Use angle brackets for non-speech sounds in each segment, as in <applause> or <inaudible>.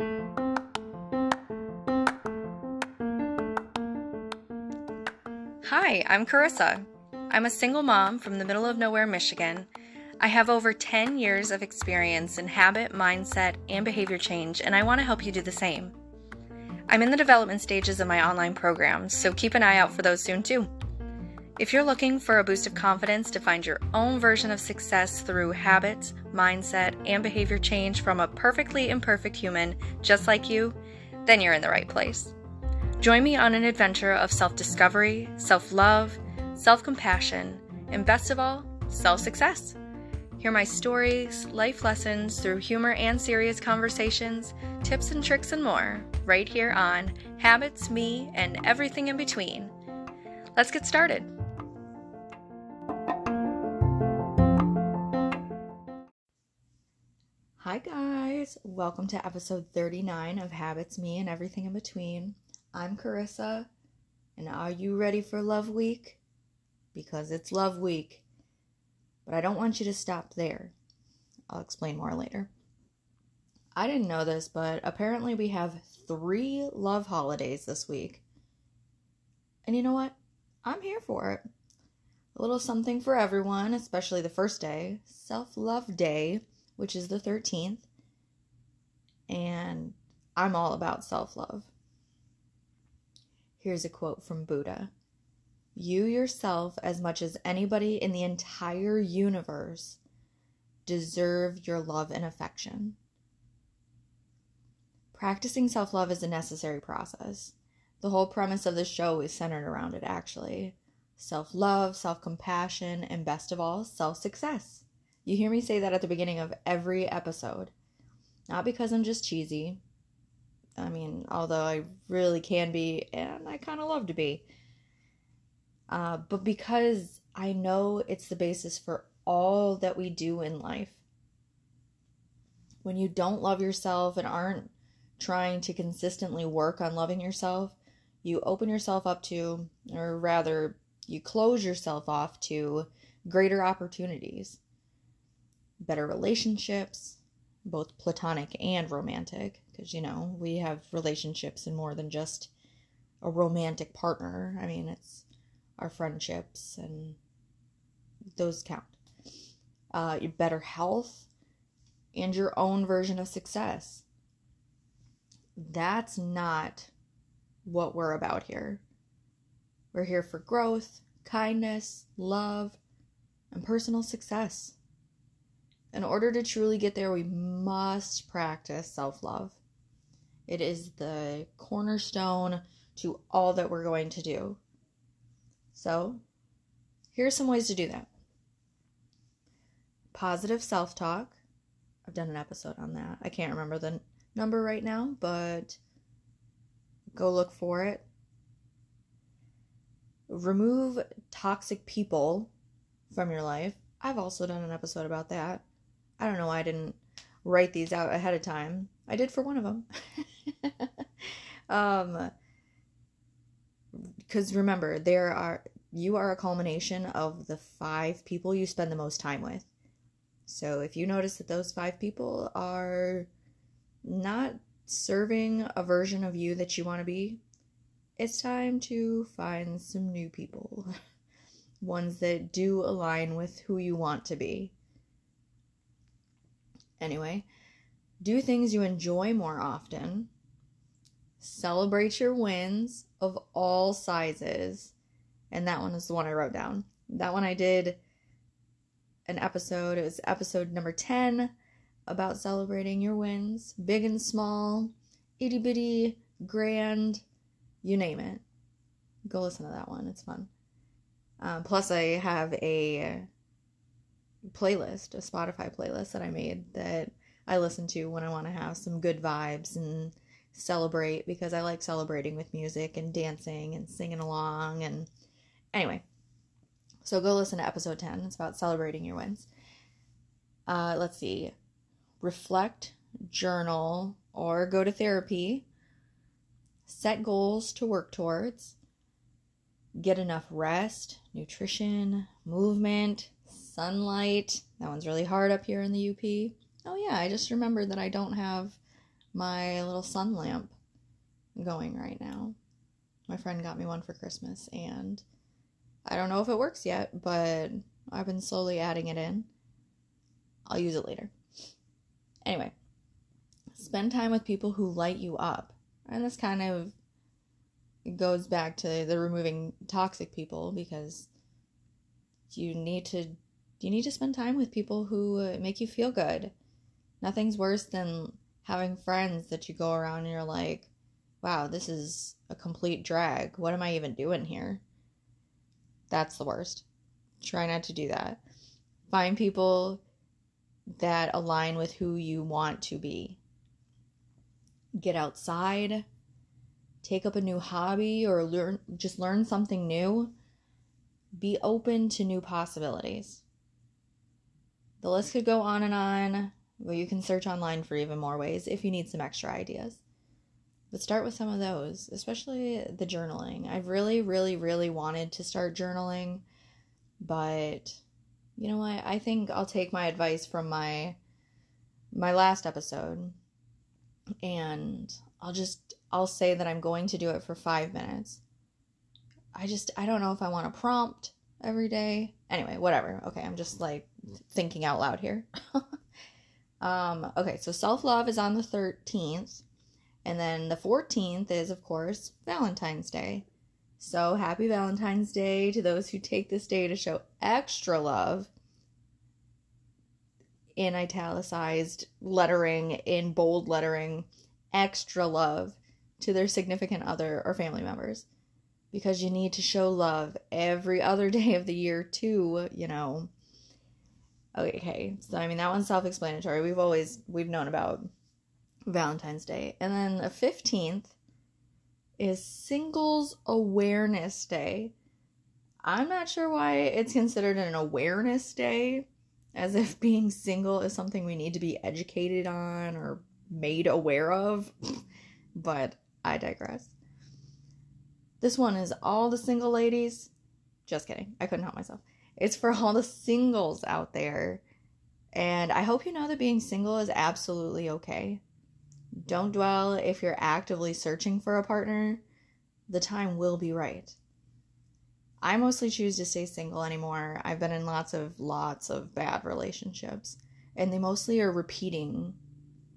Hi, I'm Charissa. I'm a single mom from the middle of nowhere, Michigan. I have over 10 years of experience in habit, mindset, and behavior change, and I want to help you do the same. I'm in the development stages of my online programs, so keep an eye out for those soon too. If you're looking for a boost of confidence to find your own version of success through habits, mindset, and behavior change from a perfectly imperfect human just like you, then you're in the right place. Join me on an adventure of self discovery, self love, self compassion, and best of all, self success. Hear my stories, life lessons through humor and serious conversations, tips and tricks, and more right here on Habits, Me, and Everything in Between. Let's get started. Hi, guys. Welcome to episode 39 of Habits, Me, and Everything in Between. I'm Charissa, and are you ready for Love Week? Because it's Love Week. But I don't want you to stop there. I'll explain more later. I didn't know this, but apparently we have three love holidays this week. And you know what? I'm here for it. A little something for everyone, especially the first day, Self Love Day, which is the 13th. And I'm all about self love. Here's a quote from Buddha You yourself, as much as anybody in the entire universe, deserve your love and affection. Practicing self love is a necessary process. The whole premise of the show is centered around it, actually self love, self compassion, and best of all, self success. You hear me say that at the beginning of every episode. Not because I'm just cheesy, I mean, although I really can be, and I kind of love to be. Uh, but because I know it's the basis for all that we do in life. When you don't love yourself and aren't trying to consistently work on loving yourself, you open yourself up to, or rather, you close yourself off to greater opportunities, better relationships, both platonic and romantic, because, you know, we have relationships and more than just a romantic partner. I mean, it's our friendships and those count. Uh, your better health and your own version of success. That's not what we're about here. We're here for growth, kindness, love, and personal success. In order to truly get there, we must practice self love. It is the cornerstone to all that we're going to do. So, here are some ways to do that positive self talk. I've done an episode on that. I can't remember the number right now, but go look for it. Remove toxic people from your life. I've also done an episode about that. I don't know why I didn't write these out ahead of time. I did for one of them. <laughs> um because remember, there are you are a culmination of the five people you spend the most time with. So if you notice that those five people are not serving a version of you that you want to be, it's time to find some new people. <laughs> Ones that do align with who you want to be. Anyway, do things you enjoy more often. Celebrate your wins of all sizes. And that one is the one I wrote down. That one I did an episode. It was episode number 10 about celebrating your wins, big and small, itty bitty, grand, you name it. Go listen to that one. It's fun. Um, plus, I have a playlist, a Spotify playlist that I made that I listen to when I want to have some good vibes and celebrate because I like celebrating with music and dancing and singing along. And anyway, so go listen to episode 10. It's about celebrating your wins. Uh, let's see. Reflect, journal, or go to therapy. Set goals to work towards. Get enough rest, nutrition, movement, sunlight. That one's really hard up here in the UP. Oh, yeah, I just remembered that I don't have my little sun lamp going right now. My friend got me one for Christmas, and I don't know if it works yet, but I've been slowly adding it in. I'll use it later. Anyway, spend time with people who light you up. And this kind of goes back to the removing toxic people because you need to you need to spend time with people who uh, make you feel good. Nothing's worse than having friends that you go around and you're like, wow, this is a complete drag. What am I even doing here? That's the worst. Try not to do that. Find people that align with who you want to be. Get outside, take up a new hobby or learn just learn something new. Be open to new possibilities. The list could go on and on, but you can search online for even more ways if you need some extra ideas. But start with some of those, especially the journaling. I've really, really, really wanted to start journaling, but you know what? I think I'll take my advice from my my last episode and I'll just I'll say that I'm going to do it for 5 minutes. I just I don't know if I want a prompt every day. Anyway, whatever. Okay, I'm just like thinking out loud here. <laughs> um okay, so self-love is on the 13th and then the 14th is, of course, Valentine's Day. So happy Valentine's Day to those who take this day to show extra love in italicized lettering, in bold lettering, extra love to their significant other or family members. Because you need to show love every other <laughs> day of the year, too, you know. Okay, so I mean, that one's self explanatory. We've always, we've known about Valentine's Day. And then the 15th is Singles Awareness Day. I'm not sure why it's considered an awareness day, as if <laughs> being single is something we need to be educated on or made aware of, <laughs> but I digress. This one is all the single ladies. Just kidding. I couldn't help myself. It's for all the singles out there. And I hope you know that being single is absolutely okay. Don't dwell if you're actively searching for a partner. The time will be right. I mostly choose to stay single anymore. I've been in lots of lots of bad relationships, and they mostly are repeating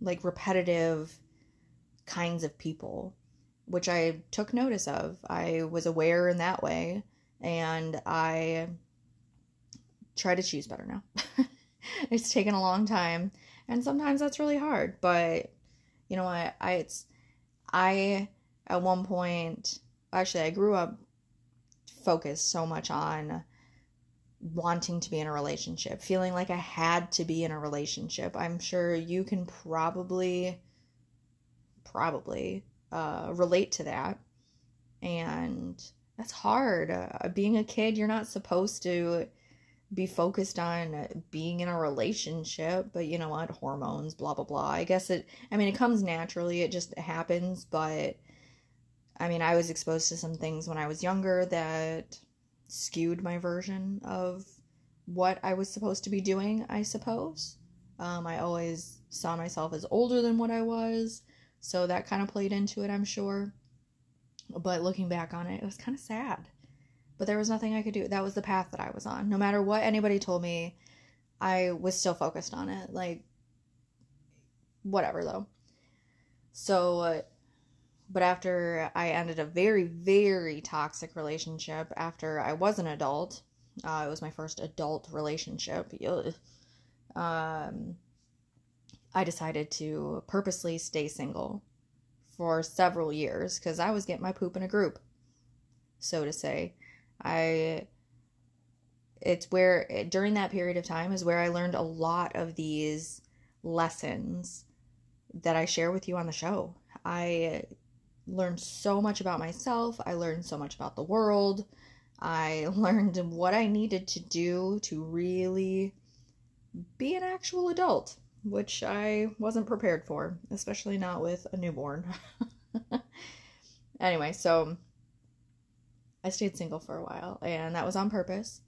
like repetitive kinds of people, which I took notice of. I was aware in that way, and I try to choose better now. <laughs> it's taken a long time, and sometimes that's really hard, but you know what I, I it's I at one point actually I grew up focused so much on wanting to be in a relationship, feeling like I had to be in a relationship. I'm sure you can probably probably uh, relate to that. And that's hard. Uh, being a kid, you're not supposed to be focused on being in a relationship, but you know what, hormones, blah blah blah. I guess it I mean it comes naturally, it just happens, but I mean, I was exposed to some things when I was younger that skewed my version of what I was supposed to be doing, I suppose. Um, I always saw myself as older than what I was, so that kind of played into it, I'm sure. But looking back on it, it was kind of sad but there was nothing I could do. That was the path that I was on. No matter what anybody told me, I was still focused on it. Like, whatever though. So, uh, but after I ended a very, very toxic relationship after I was an adult, uh, it was my first adult relationship. Um, I decided to purposely stay single for several years because I was getting my poop in a group, so to say. I it's where during that period of time is where I learned a lot of these lessons that I share with you on the show. I learned so much about myself, I learned so much about the world. I <laughs> learned what I needed to do to really be an actual adult, which I wasn't prepared for, especially not with a newborn. <laughs> anyway, so I stayed single for a while, and that was on purpose.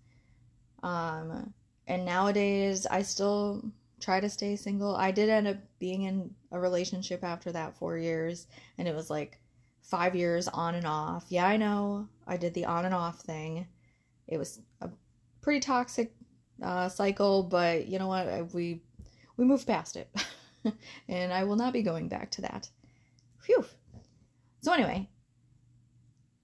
Um, and nowadays, I still try to stay single. I did end up being in a relationship after that four years, and it was like five years on and off. Yeah, I know. I did the on and off thing. It was a pretty toxic uh, cycle, but you know what? We we moved past it, <laughs> and I will not be going back to that. Phew. So anyway,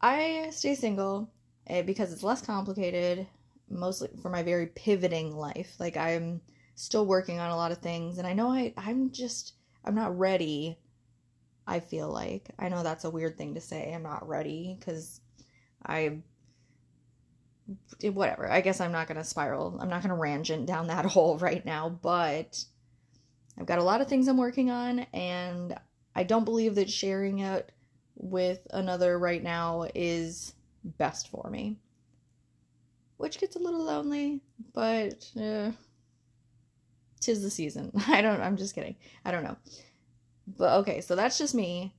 I stay single eh, because it's less complicated, mostly for my very pivoting life. Like I'm still working on a lot of things, and I know I I'm just I'm not ready. I feel like I know that's a weird thing to say. I'm not ready because I whatever. I guess I'm not gonna spiral. I'm not gonna rangent down that <laughs> hole right now, but I've got a lot of things I'm working on, and I don't believe that sharing it with another right now is best for me. Which gets a little lonely, but uh, tis the season. <laughs> I don't, I'm just kidding. I don't know. But okay, so that's just me.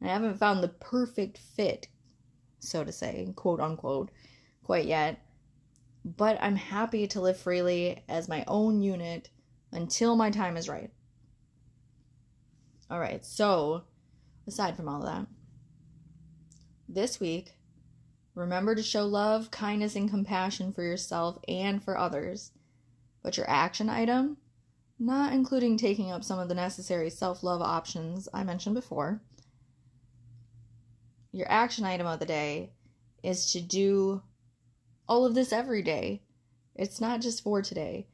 I haven't found the perfect fit, so to say, quote unquote, quite yet. But I'm happy to live freely as my own unit until my time is right. All right, so aside from all of that, this week, remember to show love, kindness, and compassion for yourself and for others. But your action item, not including taking up some of the necessary self love options I mentioned before, your action item of the day is to do all of this every day. It's not just for today.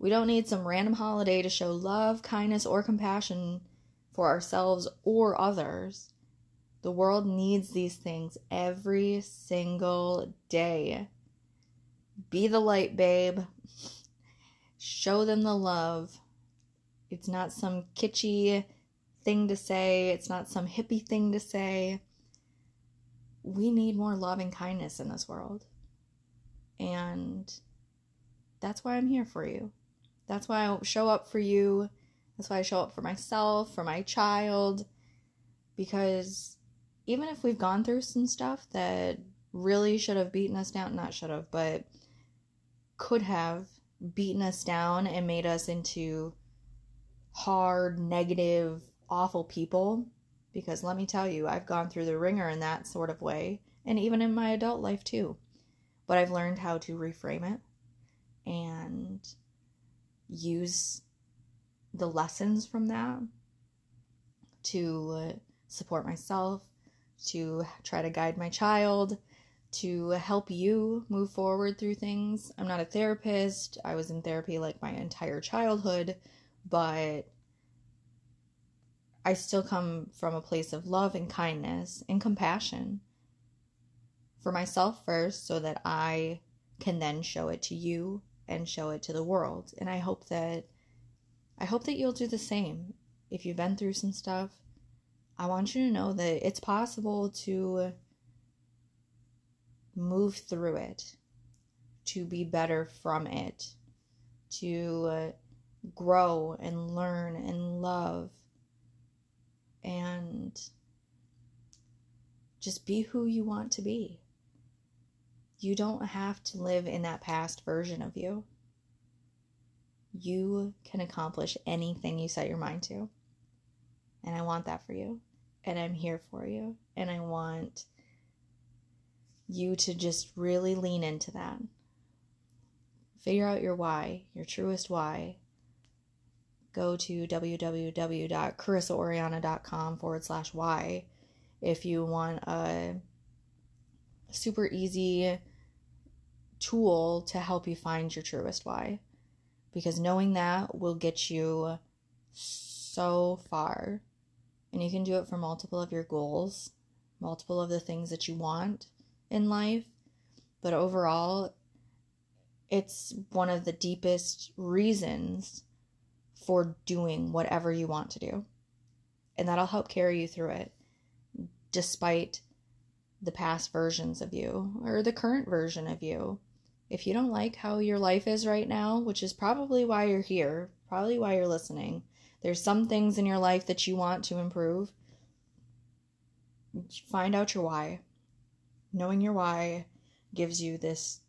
We don't need some random holiday to show love, kindness, or compassion for ourselves or others. The world needs these things every single day. Be the light, babe. Show them the love. It's not some kitschy thing to say, it's not some hippie thing to say. We need more love and kindness in this world. And that's why I'm here for you. That's why I show up for you. That's why I show up for myself, for my child, because even if we've gone through some stuff that really should have beaten us down, not should have, but could have beaten us down and made us into hard, negative, awful people. Because let me tell you, I've gone through the wringer in that sort of way, and even in my adult life too. But I've learned how to reframe it and use the lessons from that to support myself, to try to guide my child, to help you move forward through things. I'm not a therapist. I was in therapy like my entire childhood, but I still come from a place of love and kindness and compassion for myself first so that I can then show it to you and show it to the world. And I hope that I hope that you'll do the same. If you've been through some stuff, I want you to know that it's possible to move through it, to be better from it, to uh, grow and learn and love, and just be who you want to be. You don't have to live in that past version of you. You can accomplish anything you set your mind to. And I want that for you and I'm here for you. And I want you to just really lean into that. Figure out your why, your truest why. Go to www.charissaoriana.com forward slash why if you want a super easy tool to help you find your truest why. Because knowing that will get you so far and you can do it for multiple of your goals, multiple of the things that you want in life. But overall, it's one of the deepest reasons for doing whatever you want to do. And that'll help carry you through it, despite the past versions of you or the current version of you. If you don't like how your life is right now, which is probably why you're here, probably why you're listening, there's some things in your life that you want to improve. Find out your why. Knowing your why gives you this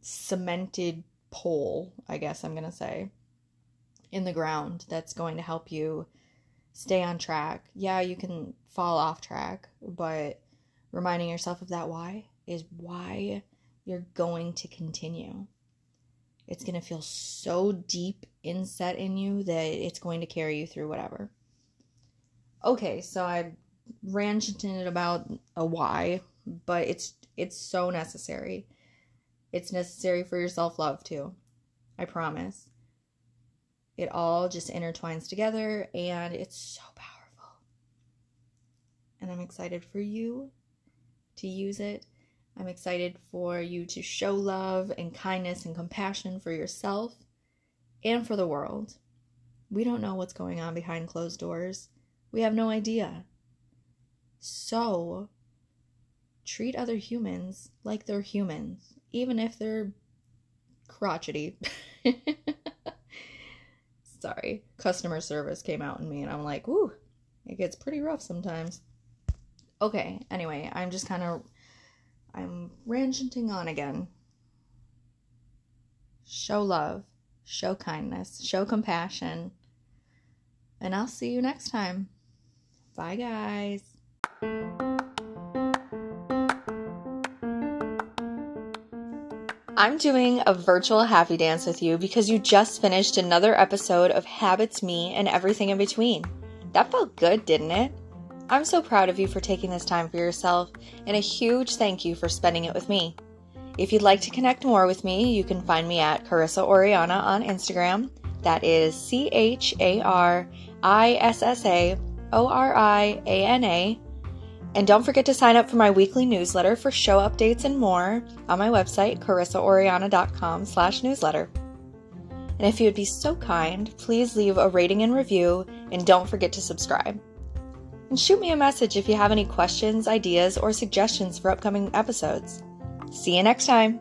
cemented pole, I guess I'm going to say, in the ground that's going to help you stay on track. Yeah, you can fall off track, but reminding yourself of that why is why you're going to continue. It's going to feel so deep inset in you that it's going to carry you through whatever. Okay, so I ranted about a why, but it's it's so necessary. It's necessary for your self-love too. I promise. It all just intertwines together and it's so powerful. And I'm excited for you to use it. I'm excited for you to show love and kindness and compassion for yourself and for the world. We don't know what's going on behind closed doors. We have no idea. So, treat other humans like they're humans, even if they're crotchety. <laughs> Sorry, customer service came out in me, and I'm like, whoo, it gets pretty rough sometimes. Okay, anyway, I'm just kind of, I'm ranting on again. Show love, show kindness, show compassion, and I'll see you next time. Bye, guys. I'm doing a virtual happy dance with you because you just finished another episode of Habits Me and Everything in Between. That felt good, didn't it? I'm so proud of you for taking this time for yourself, and a huge thank you for spending it with me. If you'd like to connect more with me, you can find me at Charissa Oriana on Instagram. That is C H A R I S S A O R I A N A. And don't forget to sign up for my weekly newsletter for show updates and more on my website, charissaoriana.com slash newsletter. And if you would be so kind, please leave a rating and review, and don't forget to subscribe. And shoot me a message if you have any questions, ideas, or suggestions for upcoming episodes. See you next time!